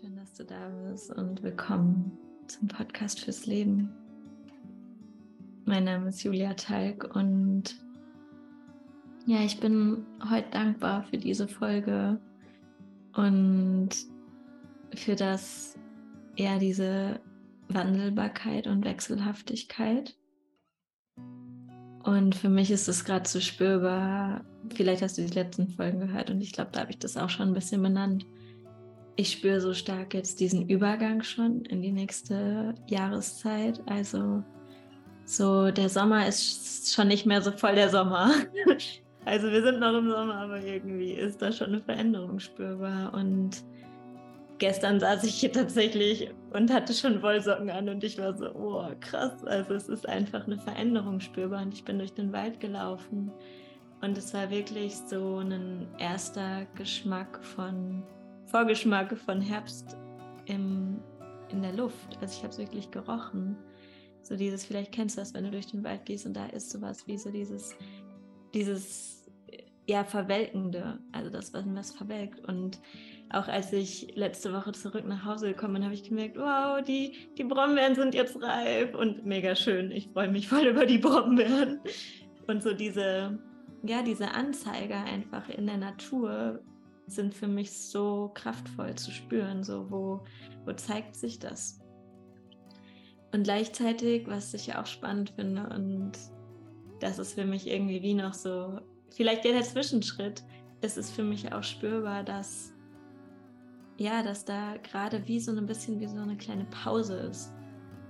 Schön, dass du da bist und willkommen zum Podcast fürs Leben. Mein Name ist Julia Talg und ja, ich bin heute dankbar für diese Folge und für das, ja, diese Wandelbarkeit und Wechselhaftigkeit. Und für mich ist es gerade so spürbar, vielleicht hast du die letzten Folgen gehört und ich glaube, da habe ich das auch schon ein bisschen benannt ich spüre so stark jetzt diesen Übergang schon in die nächste Jahreszeit. Also so der Sommer ist schon nicht mehr so voll der Sommer. Also wir sind noch im Sommer, aber irgendwie ist da schon eine Veränderung spürbar. Und gestern saß ich hier tatsächlich und hatte schon Wollsocken an und ich war so, oh krass. Also es ist einfach eine Veränderung spürbar und ich bin durch den Wald gelaufen. Und es war wirklich so ein erster Geschmack von Vorgeschmack von Herbst im, in der Luft. Also ich habe es wirklich gerochen. So dieses, vielleicht kennst du das, wenn du durch den Wald gehst und da ist sowas wie so dieses, dieses ja, Verwelkende, also das, was was verwelkt. Und auch als ich letzte Woche zurück nach Hause gekommen bin, habe ich gemerkt, wow, die, die Brombeeren sind jetzt reif und mega schön. Ich freue mich voll über die Brombeeren. Und so diese, ja, diese Anzeiger einfach in der Natur, sind für mich so kraftvoll zu spüren. So, wo, wo zeigt sich das? Und gleichzeitig, was ich auch spannend finde, und das ist für mich irgendwie wie noch so, vielleicht der Zwischenschritt, es ist für mich auch spürbar, dass ja, dass da gerade wie so ein bisschen wie so eine kleine Pause ist.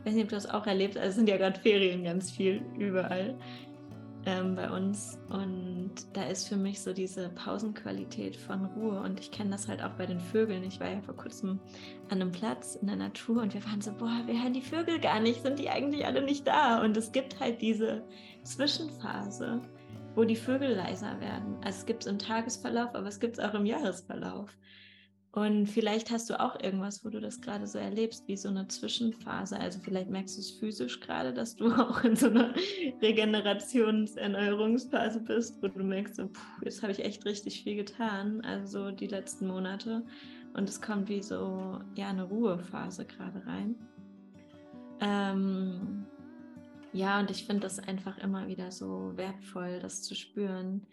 Ich weiß nicht, ob du das auch erlebt also es sind ja gerade Ferien ganz viel überall ähm, bei uns. Und da ist für mich so diese Pausenqualität von Ruhe. Und ich kenne das halt auch bei den Vögeln. Ich war ja vor kurzem an einem Platz in der Natur und wir waren so, boah, wir hören die Vögel gar nicht, sind die eigentlich alle nicht da? Und es gibt halt diese Zwischenphase, wo die Vögel leiser werden. Also es gibt es im Tagesverlauf, aber es gibt es auch im Jahresverlauf. Und vielleicht hast du auch irgendwas, wo du das gerade so erlebst, wie so eine Zwischenphase. Also vielleicht merkst du es physisch gerade, dass du auch in so einer Regenerations-Erneuerungsphase bist, wo du merkst, so, puh, jetzt habe ich echt richtig viel getan, also die letzten Monate. Und es kommt wie so, ja, eine Ruhephase gerade rein. Ähm, ja, und ich finde das einfach immer wieder so wertvoll, das zu spüren,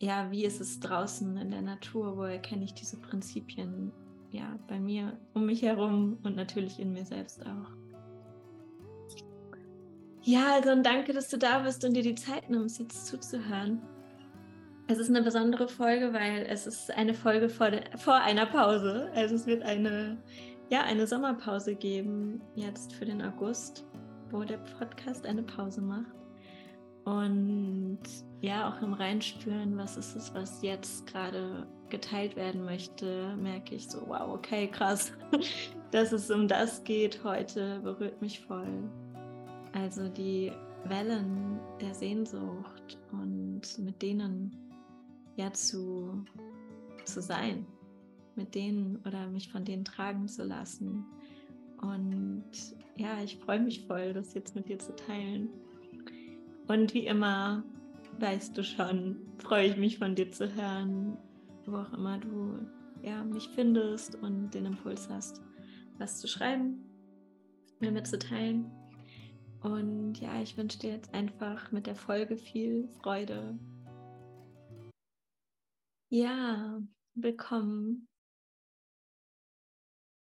ja, wie ist es draußen in der Natur? Wo erkenne ich diese Prinzipien? Ja, bei mir, um mich herum und natürlich in mir selbst auch. Ja, also danke, dass du da bist und dir die Zeit nimmst, jetzt zuzuhören. Es ist eine besondere Folge, weil es ist eine Folge vor, der, vor einer Pause. Also es wird eine, ja, eine Sommerpause geben jetzt für den August, wo der Podcast eine Pause macht. Und ja, auch im Reinspüren, was ist es, was jetzt gerade geteilt werden möchte, merke ich so, wow, okay, krass, dass es um das geht heute, berührt mich voll. Also die Wellen der Sehnsucht und mit denen ja zu, zu sein, mit denen oder mich von denen tragen zu lassen. Und ja, ich freue mich voll, das jetzt mit dir zu teilen. Und wie immer, weißt du schon, freue ich mich von dir zu hören, wo auch immer du ja, mich findest und den Impuls hast, was zu schreiben, mir mitzuteilen. Und ja, ich wünsche dir jetzt einfach mit der Folge viel Freude. Ja, willkommen.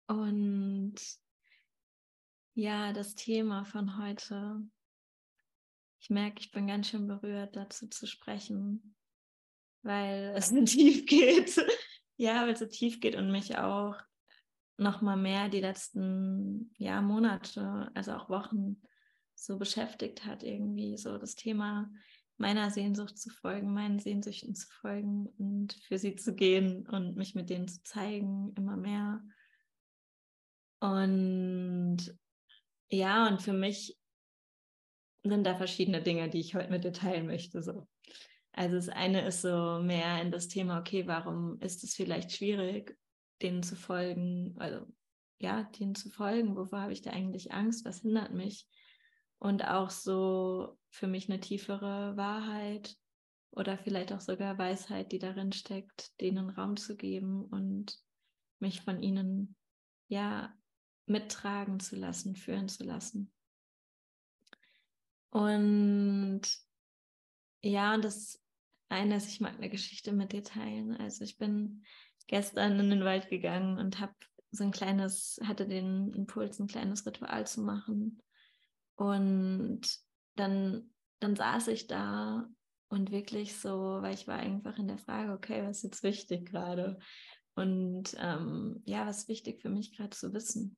Und ja, das Thema von heute ich merke, ich bin ganz schön berührt, dazu zu sprechen, weil es so tief geht. ja, weil es so tief geht und mich auch noch mal mehr die letzten ja, Monate, also auch Wochen so beschäftigt hat, irgendwie so das Thema meiner Sehnsucht zu folgen, meinen Sehnsüchten zu folgen und für sie zu gehen und mich mit denen zu zeigen, immer mehr. Und ja, und für mich sind da verschiedene Dinge, die ich heute mit dir teilen möchte. So. Also das eine ist so mehr in das Thema, okay, warum ist es vielleicht schwierig, denen zu folgen, also ja, denen zu folgen, wovor habe ich da eigentlich Angst, was hindert mich? Und auch so für mich eine tiefere Wahrheit oder vielleicht auch sogar Weisheit, die darin steckt, denen Raum zu geben und mich von ihnen ja mittragen zu lassen, führen zu lassen. Und ja, und das eine ist, ich mag eine Geschichte mit dir teilen. Also ich bin gestern in den Wald gegangen und habe so ein kleines, hatte den Impuls, ein kleines Ritual zu machen. Und dann, dann saß ich da und wirklich so, weil ich war einfach in der Frage, okay, was ist jetzt wichtig gerade? Und ähm, ja, was ist wichtig für mich gerade zu wissen,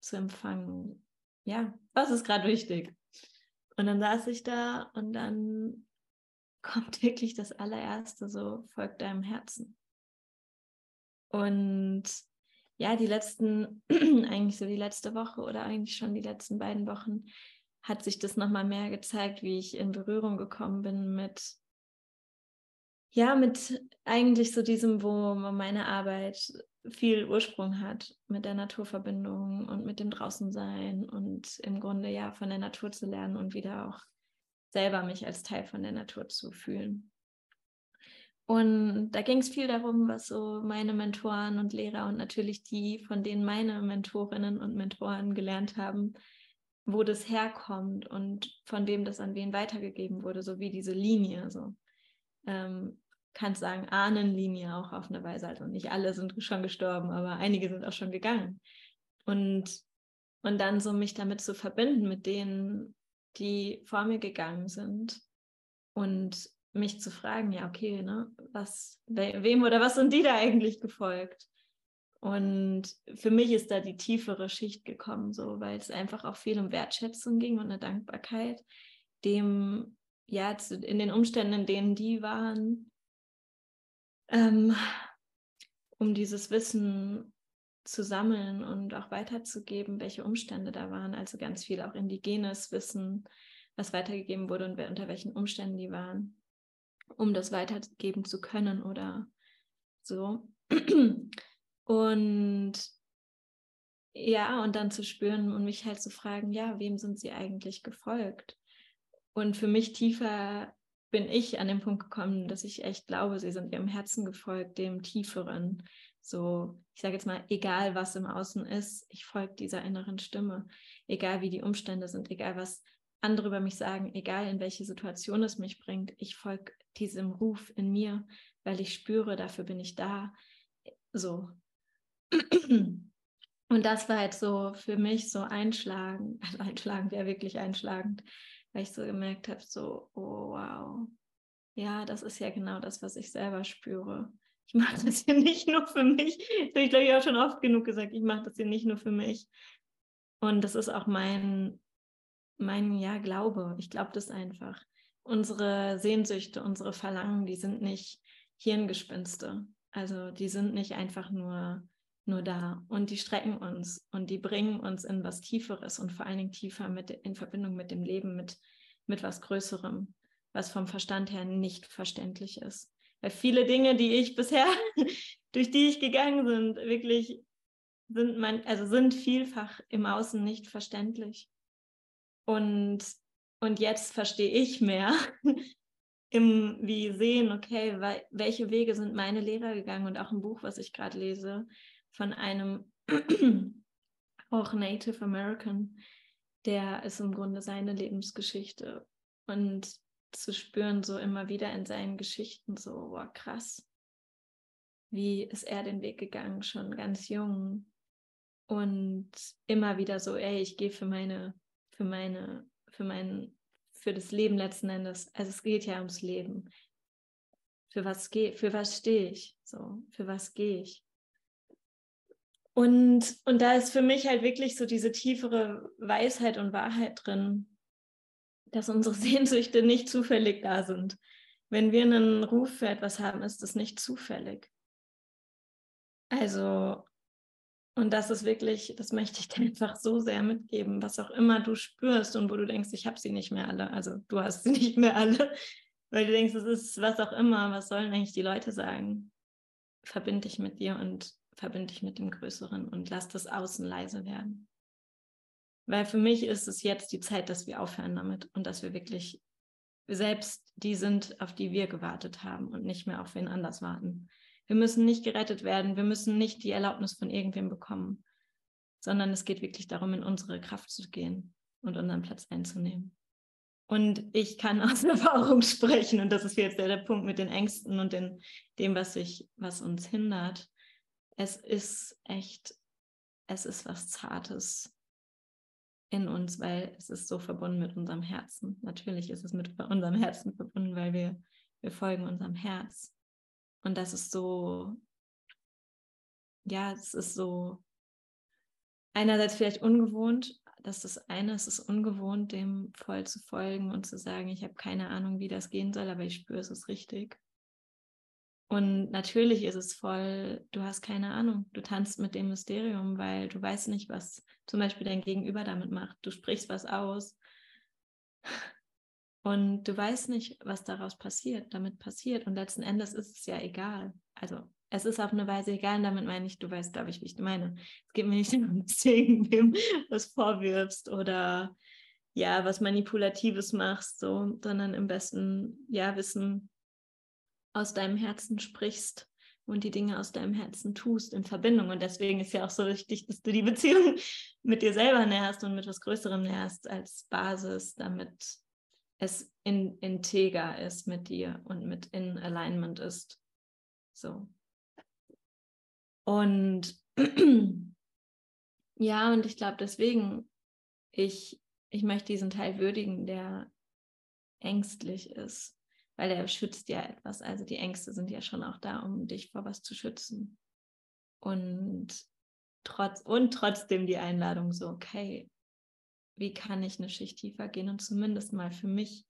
zu empfangen? Ja, was ist gerade wichtig? Und dann saß ich da und dann kommt wirklich das allererste so, folgt deinem Herzen. Und ja, die letzten, eigentlich so die letzte Woche oder eigentlich schon die letzten beiden Wochen hat sich das nochmal mehr gezeigt, wie ich in Berührung gekommen bin mit, ja, mit eigentlich so diesem, wo meine Arbeit viel Ursprung hat, mit der Naturverbindung und mit dem Draußensein und im Grunde ja von der Natur zu lernen und wieder auch selber mich als Teil von der Natur zu fühlen. Und da ging es viel darum, was so meine Mentoren und Lehrer und natürlich die, von denen meine Mentorinnen und Mentoren gelernt haben, wo das herkommt und von wem das an wen weitergegeben wurde, so wie diese Linie. So ähm, kannst sagen Ahnenlinie auch auf eine Weise. Also nicht alle sind schon gestorben, aber einige sind auch schon gegangen. Und und dann so mich damit zu verbinden mit denen, die vor mir gegangen sind und mich zu fragen, ja okay, ne, was we, wem oder was sind die da eigentlich gefolgt? Und für mich ist da die tiefere Schicht gekommen, so, weil es einfach auch viel um Wertschätzung ging und eine Dankbarkeit, dem, ja, in den Umständen, in denen die waren, ähm, um dieses Wissen zu sammeln und auch weiterzugeben, welche Umstände da waren. Also ganz viel auch indigenes Wissen, was weitergegeben wurde und unter welchen Umständen die waren, um das weitergeben zu können oder so. Und ja, und dann zu spüren und mich halt zu fragen, ja, wem sind sie eigentlich gefolgt? Und für mich tiefer bin ich an den Punkt gekommen, dass ich echt glaube, sie sind ihrem Herzen gefolgt, dem tieferen. So, ich sage jetzt mal, egal was im Außen ist, ich folge dieser inneren Stimme. Egal wie die Umstände sind, egal was andere über mich sagen, egal in welche Situation es mich bringt, ich folge diesem Ruf in mir, weil ich spüre, dafür bin ich da. So, und das war halt so für mich so einschlagend, einschlagend wäre wirklich einschlagend, weil ich so gemerkt habe, so, oh wow, ja, das ist ja genau das, was ich selber spüre. Ich mache das hier nicht nur für mich. Das habe ich, glaube ich, auch schon oft genug gesagt. Ich mache das hier nicht nur für mich. Und das ist auch mein, mein ja, Glaube. Ich glaube das einfach. Unsere Sehnsüchte, unsere Verlangen, die sind nicht Hirngespinste. Also die sind nicht einfach nur nur da und die strecken uns und die bringen uns in was Tieferes und vor allen Dingen tiefer mit, in Verbindung mit dem Leben, mit, mit was Größerem, was vom Verstand her nicht verständlich ist. Weil viele Dinge, die ich bisher, durch die ich gegangen bin, wirklich sind mein, also sind vielfach im Außen nicht verständlich. Und, und jetzt verstehe ich mehr, im wie sehen, okay, welche Wege sind meine Lehrer gegangen und auch im Buch, was ich gerade lese, von einem auch Native American, der ist im Grunde seine Lebensgeschichte und zu spüren so immer wieder in seinen Geschichten so, wow, krass, wie ist er den Weg gegangen, schon ganz jung und immer wieder so, ey, ich gehe für meine, für meine, für mein, für das Leben letzten Endes, also es geht ja ums Leben. Für was gehe, für was stehe ich? So, für was gehe ich? Und, und da ist für mich halt wirklich so diese tiefere Weisheit und Wahrheit drin, dass unsere Sehnsüchte nicht zufällig da sind. Wenn wir einen Ruf für etwas haben, ist das nicht zufällig. Also, und das ist wirklich, das möchte ich dir einfach so sehr mitgeben, was auch immer du spürst und wo du denkst, ich habe sie nicht mehr alle, also du hast sie nicht mehr alle, weil du denkst, es ist was auch immer, was sollen eigentlich die Leute sagen? Verbind dich mit dir und verbinde dich mit dem Größeren und lass das Außen leise werden. Weil für mich ist es jetzt die Zeit, dass wir aufhören damit und dass wir wirklich selbst die sind, auf die wir gewartet haben und nicht mehr auf wen anders warten. Wir müssen nicht gerettet werden, wir müssen nicht die Erlaubnis von irgendwem bekommen. sondern es geht wirklich darum, in unsere Kraft zu gehen und unseren Platz einzunehmen. Und ich kann aus Erfahrung sprechen, und das ist jetzt der, der Punkt mit den Ängsten und den, dem, was, ich, was uns hindert. Es ist echt, es ist was Zartes in uns, weil es ist so verbunden mit unserem Herzen. Natürlich ist es mit unserem Herzen verbunden, weil wir, wir folgen unserem Herz. Und das ist so, ja, es ist so einerseits vielleicht ungewohnt, das ist das eine, es ist ungewohnt, dem voll zu folgen und zu sagen, ich habe keine Ahnung, wie das gehen soll, aber ich spüre, es ist richtig. Und natürlich ist es voll, du hast keine Ahnung, du tanzt mit dem Mysterium, weil du weißt nicht, was zum Beispiel dein Gegenüber damit macht. Du sprichst was aus und du weißt nicht, was daraus passiert, damit passiert. Und letzten Endes ist es ja egal. Also es ist auf eine Weise egal, und damit meine ich, du weißt, glaube ich, wie ich meine. Es geht mir nicht darum, dass du irgendwem was vorwirfst oder ja, was Manipulatives machst, so, sondern im besten ja, Wissen aus deinem Herzen sprichst und die Dinge aus deinem Herzen tust in Verbindung. Und deswegen ist ja auch so wichtig, dass du die Beziehung mit dir selber nährst und mit was Größerem nährst als Basis, damit es in, integer ist mit dir und mit in Alignment ist. So. Und ja, und ich glaube deswegen, ich, ich möchte diesen Teil würdigen, der ängstlich ist, weil er schützt ja etwas. Also die Ängste sind ja schon auch da, um dich vor was zu schützen. Und, trotz, und trotzdem die Einladung so, okay, wie kann ich eine Schicht tiefer gehen und zumindest mal für mich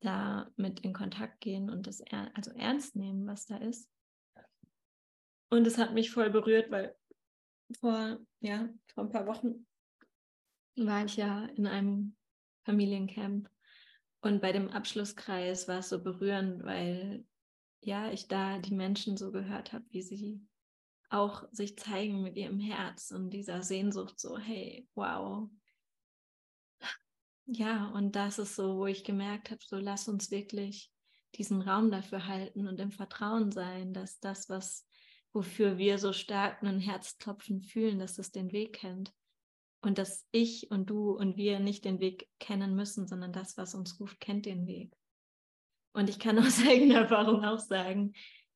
da mit in Kontakt gehen und das er, also ernst nehmen, was da ist. Und es hat mich voll berührt, weil vor, ja, vor ein paar Wochen war ich ja in einem Familiencamp und bei dem Abschlusskreis war es so berührend, weil ja, ich da die Menschen so gehört habe, wie sie auch sich zeigen mit ihrem Herz und dieser Sehnsucht so, hey, wow. Ja, und das ist so, wo ich gemerkt habe, so lass uns wirklich diesen Raum dafür halten und im Vertrauen sein, dass das, was wofür wir so stark einen Herzklopfen fühlen, dass es den Weg kennt. Und dass ich und du und wir nicht den Weg kennen müssen, sondern das, was uns ruft, kennt den Weg. Und ich kann aus eigener Erfahrung auch sagen,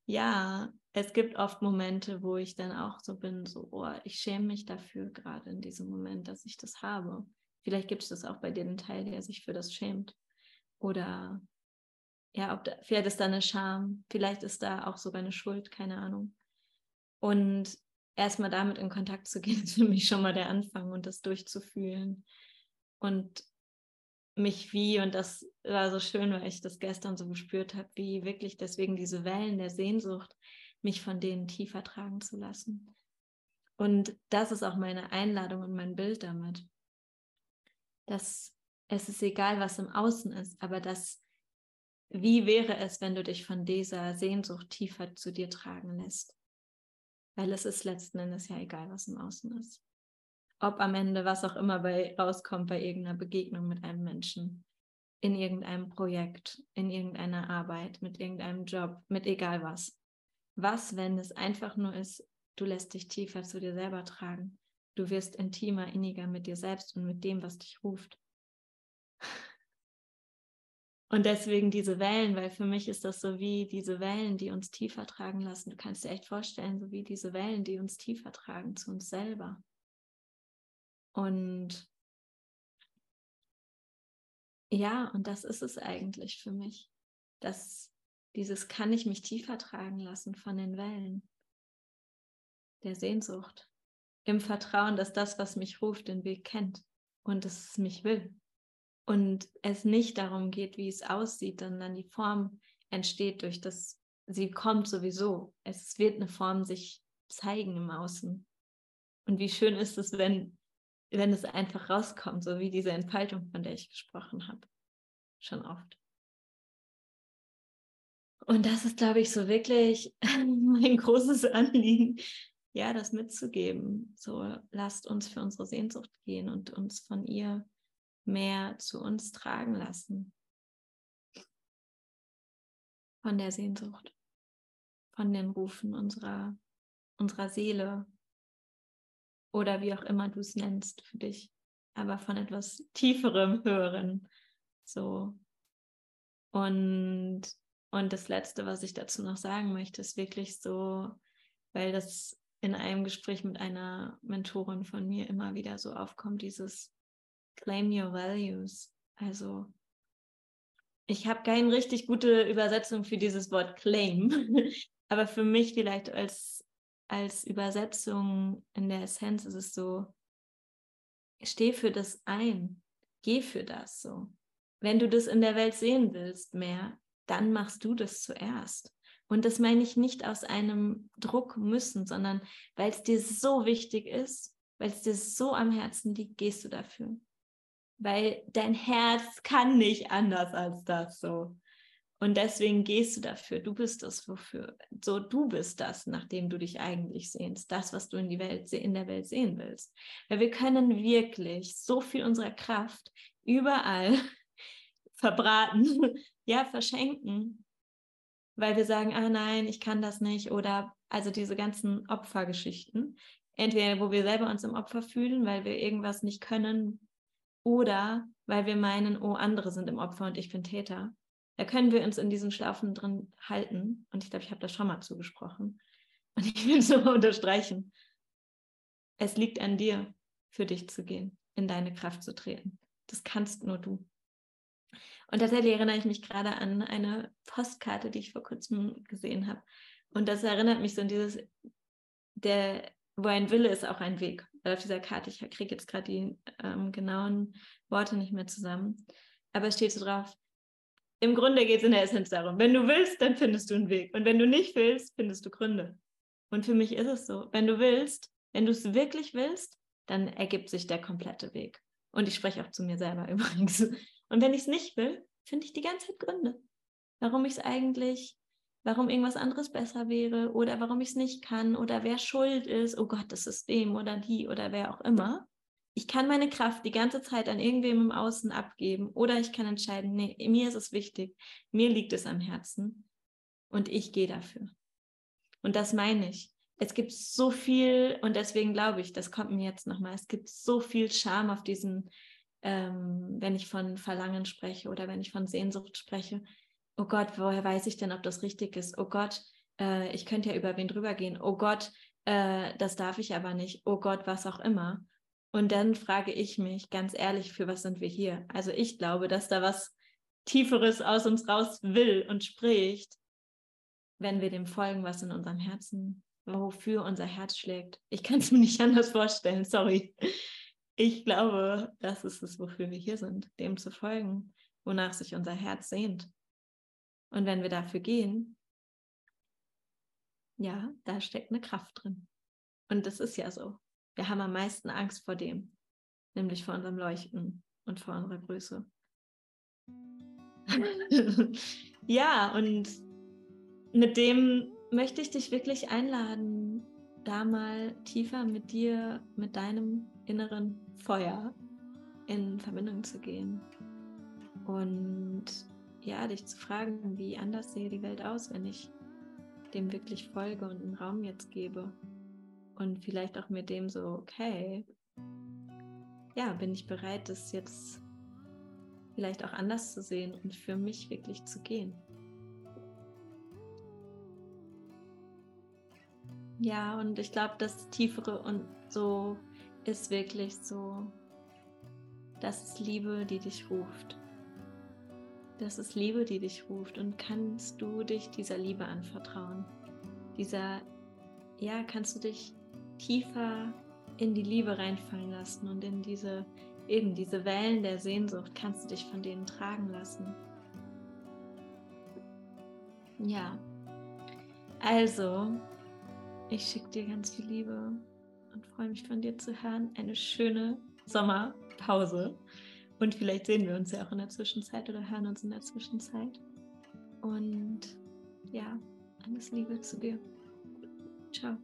ja, es gibt oft Momente, wo ich dann auch so bin, so, oh, ich schäme mich dafür gerade in diesem Moment, dass ich das habe. Vielleicht gibt es das auch bei dir einen Teil, der sich für das schämt. Oder ja, ob da, vielleicht ist da eine Scham, vielleicht ist da auch sogar eine Schuld, keine Ahnung. Und erstmal damit in Kontakt zu gehen, ist für mich schon mal der Anfang und das durchzufühlen. Und mich wie, und das war so schön, weil ich das gestern so gespürt habe, wie wirklich deswegen diese Wellen der Sehnsucht, mich von denen tiefer tragen zu lassen. Und das ist auch meine Einladung und mein Bild damit. Dass es ist egal, was im Außen ist, aber dass, wie wäre es, wenn du dich von dieser Sehnsucht tiefer zu dir tragen lässt? Weil es ist letzten Endes ja egal, was im Außen ist. Ob am Ende was auch immer bei rauskommt bei irgendeiner Begegnung mit einem Menschen, in irgendeinem Projekt, in irgendeiner Arbeit, mit irgendeinem Job, mit egal was. Was, wenn es einfach nur ist, du lässt dich tiefer zu dir selber tragen. Du wirst intimer, inniger mit dir selbst und mit dem, was dich ruft. Und deswegen diese Wellen, weil für mich ist das so wie diese Wellen, die uns tiefer tragen lassen. Du kannst dir echt vorstellen, so wie diese Wellen, die uns tiefer tragen zu uns selber. Und ja, und das ist es eigentlich für mich. dass dieses kann ich mich tiefer tragen lassen von den Wellen der Sehnsucht. Im Vertrauen, dass das, was mich ruft, den Weg kennt und es mich will und es nicht darum geht, wie es aussieht, sondern die Form entsteht durch das, sie kommt sowieso. Es wird eine Form sich zeigen im Außen. Und wie schön ist es, wenn, wenn es einfach rauskommt, so wie diese Entfaltung, von der ich gesprochen habe. Schon oft. Und das ist, glaube ich, so wirklich mein großes Anliegen, ja, das mitzugeben. So, lasst uns für unsere Sehnsucht gehen und uns von ihr mehr zu uns tragen lassen. Von der Sehnsucht, von den Rufen unserer, unserer Seele, oder wie auch immer du es nennst für dich, aber von etwas tieferem Hören. So. Und, und das Letzte, was ich dazu noch sagen möchte, ist wirklich so, weil das in einem Gespräch mit einer Mentorin von mir immer wieder so aufkommt, dieses Claim Your Values. Also ich habe keine richtig gute Übersetzung für dieses Wort Claim, aber für mich vielleicht als, als Übersetzung in der Essenz ist es so, steh für das ein, geh für das so. Wenn du das in der Welt sehen willst mehr, dann machst du das zuerst. Und das meine ich nicht aus einem Druck müssen, sondern weil es dir so wichtig ist, weil es dir so am Herzen liegt, gehst du dafür. Weil dein Herz kann nicht anders als das so. Und deswegen gehst du dafür. Du bist das, wofür. So, du bist das, nachdem du dich eigentlich sehnst. Das, was du in, die Welt, in der Welt sehen willst. Weil wir können wirklich so viel unserer Kraft überall verbraten, ja, verschenken, weil wir sagen, ah nein, ich kann das nicht oder also diese ganzen Opfergeschichten, entweder wo wir selber uns im Opfer fühlen, weil wir irgendwas nicht können oder weil wir meinen, oh, andere sind im Opfer und ich bin Täter. Da können wir uns in diesen Schlaufen drin halten und ich glaube, ich habe das schon mal zugesprochen und ich will es nochmal unterstreichen. Es liegt an dir, für dich zu gehen, in deine Kraft zu treten. Das kannst nur du. Und tatsächlich erinnere ich mich gerade an eine Postkarte, die ich vor kurzem gesehen habe. Und das erinnert mich so an dieses, der, wo ein Wille ist, auch ein Weg. Weil auf dieser Karte, ich kriege jetzt gerade die ähm, genauen Worte nicht mehr zusammen, aber es steht so drauf, im Grunde geht es in der Essenz darum, wenn du willst, dann findest du einen Weg. Und wenn du nicht willst, findest du Gründe. Und für mich ist es so, wenn du willst, wenn du es wirklich willst, dann ergibt sich der komplette Weg. Und ich spreche auch zu mir selber übrigens. Und wenn ich es nicht will, finde ich die ganze Zeit Gründe, warum ich es eigentlich, warum irgendwas anderes besser wäre oder warum ich es nicht kann oder wer schuld ist, oh Gott, das System oder die oder wer auch immer. Ich kann meine Kraft die ganze Zeit an irgendwem im Außen abgeben oder ich kann entscheiden, nee, mir ist es wichtig, mir liegt es am Herzen und ich gehe dafür. Und das meine ich. Es gibt so viel, und deswegen glaube ich, das kommt mir jetzt nochmal, es gibt so viel Scham auf diesen ähm, wenn ich von Verlangen spreche oder wenn ich von Sehnsucht spreche. Oh Gott, woher weiß ich denn, ob das richtig ist? Oh Gott, äh, ich könnte ja über wen drüber gehen. Oh Gott, äh, das darf ich aber nicht. Oh Gott, was auch immer. Und dann frage ich mich ganz ehrlich, für was sind wir hier? Also ich glaube, dass da was Tieferes aus uns raus will und spricht, wenn wir dem folgen, was in unserem Herzen, wofür unser Herz schlägt. Ich kann es mir nicht anders vorstellen, sorry ich glaube, das ist es, wofür wir hier sind, dem zu folgen, wonach sich unser Herz sehnt. Und wenn wir dafür gehen, ja, da steckt eine Kraft drin. Und das ist ja so. Wir haben am meisten Angst vor dem, nämlich vor unserem Leuchten und vor unserer Größe. ja, und mit dem möchte ich dich wirklich einladen, da mal tiefer mit dir, mit deinem inneren Feuer in Verbindung zu gehen. Und ja, dich zu fragen, wie anders sehe die Welt aus, wenn ich dem wirklich folge und einen Raum jetzt gebe. Und vielleicht auch mit dem so, okay, ja, bin ich bereit, das jetzt vielleicht auch anders zu sehen und für mich wirklich zu gehen. Ja, und ich glaube, das Tiefere und so ist wirklich so, das ist Liebe, die dich ruft. Das ist Liebe, die dich ruft. Und kannst du dich dieser Liebe anvertrauen? Dieser, ja, kannst du dich tiefer in die Liebe reinfallen lassen und in diese, eben diese Wellen der Sehnsucht, kannst du dich von denen tragen lassen. Ja. Also, ich schicke dir ganz viel Liebe und freue mich von dir zu hören. Eine schöne Sommerpause. Und vielleicht sehen wir uns ja auch in der Zwischenzeit oder hören uns in der Zwischenzeit. Und ja, alles Liebe zu dir. Ciao.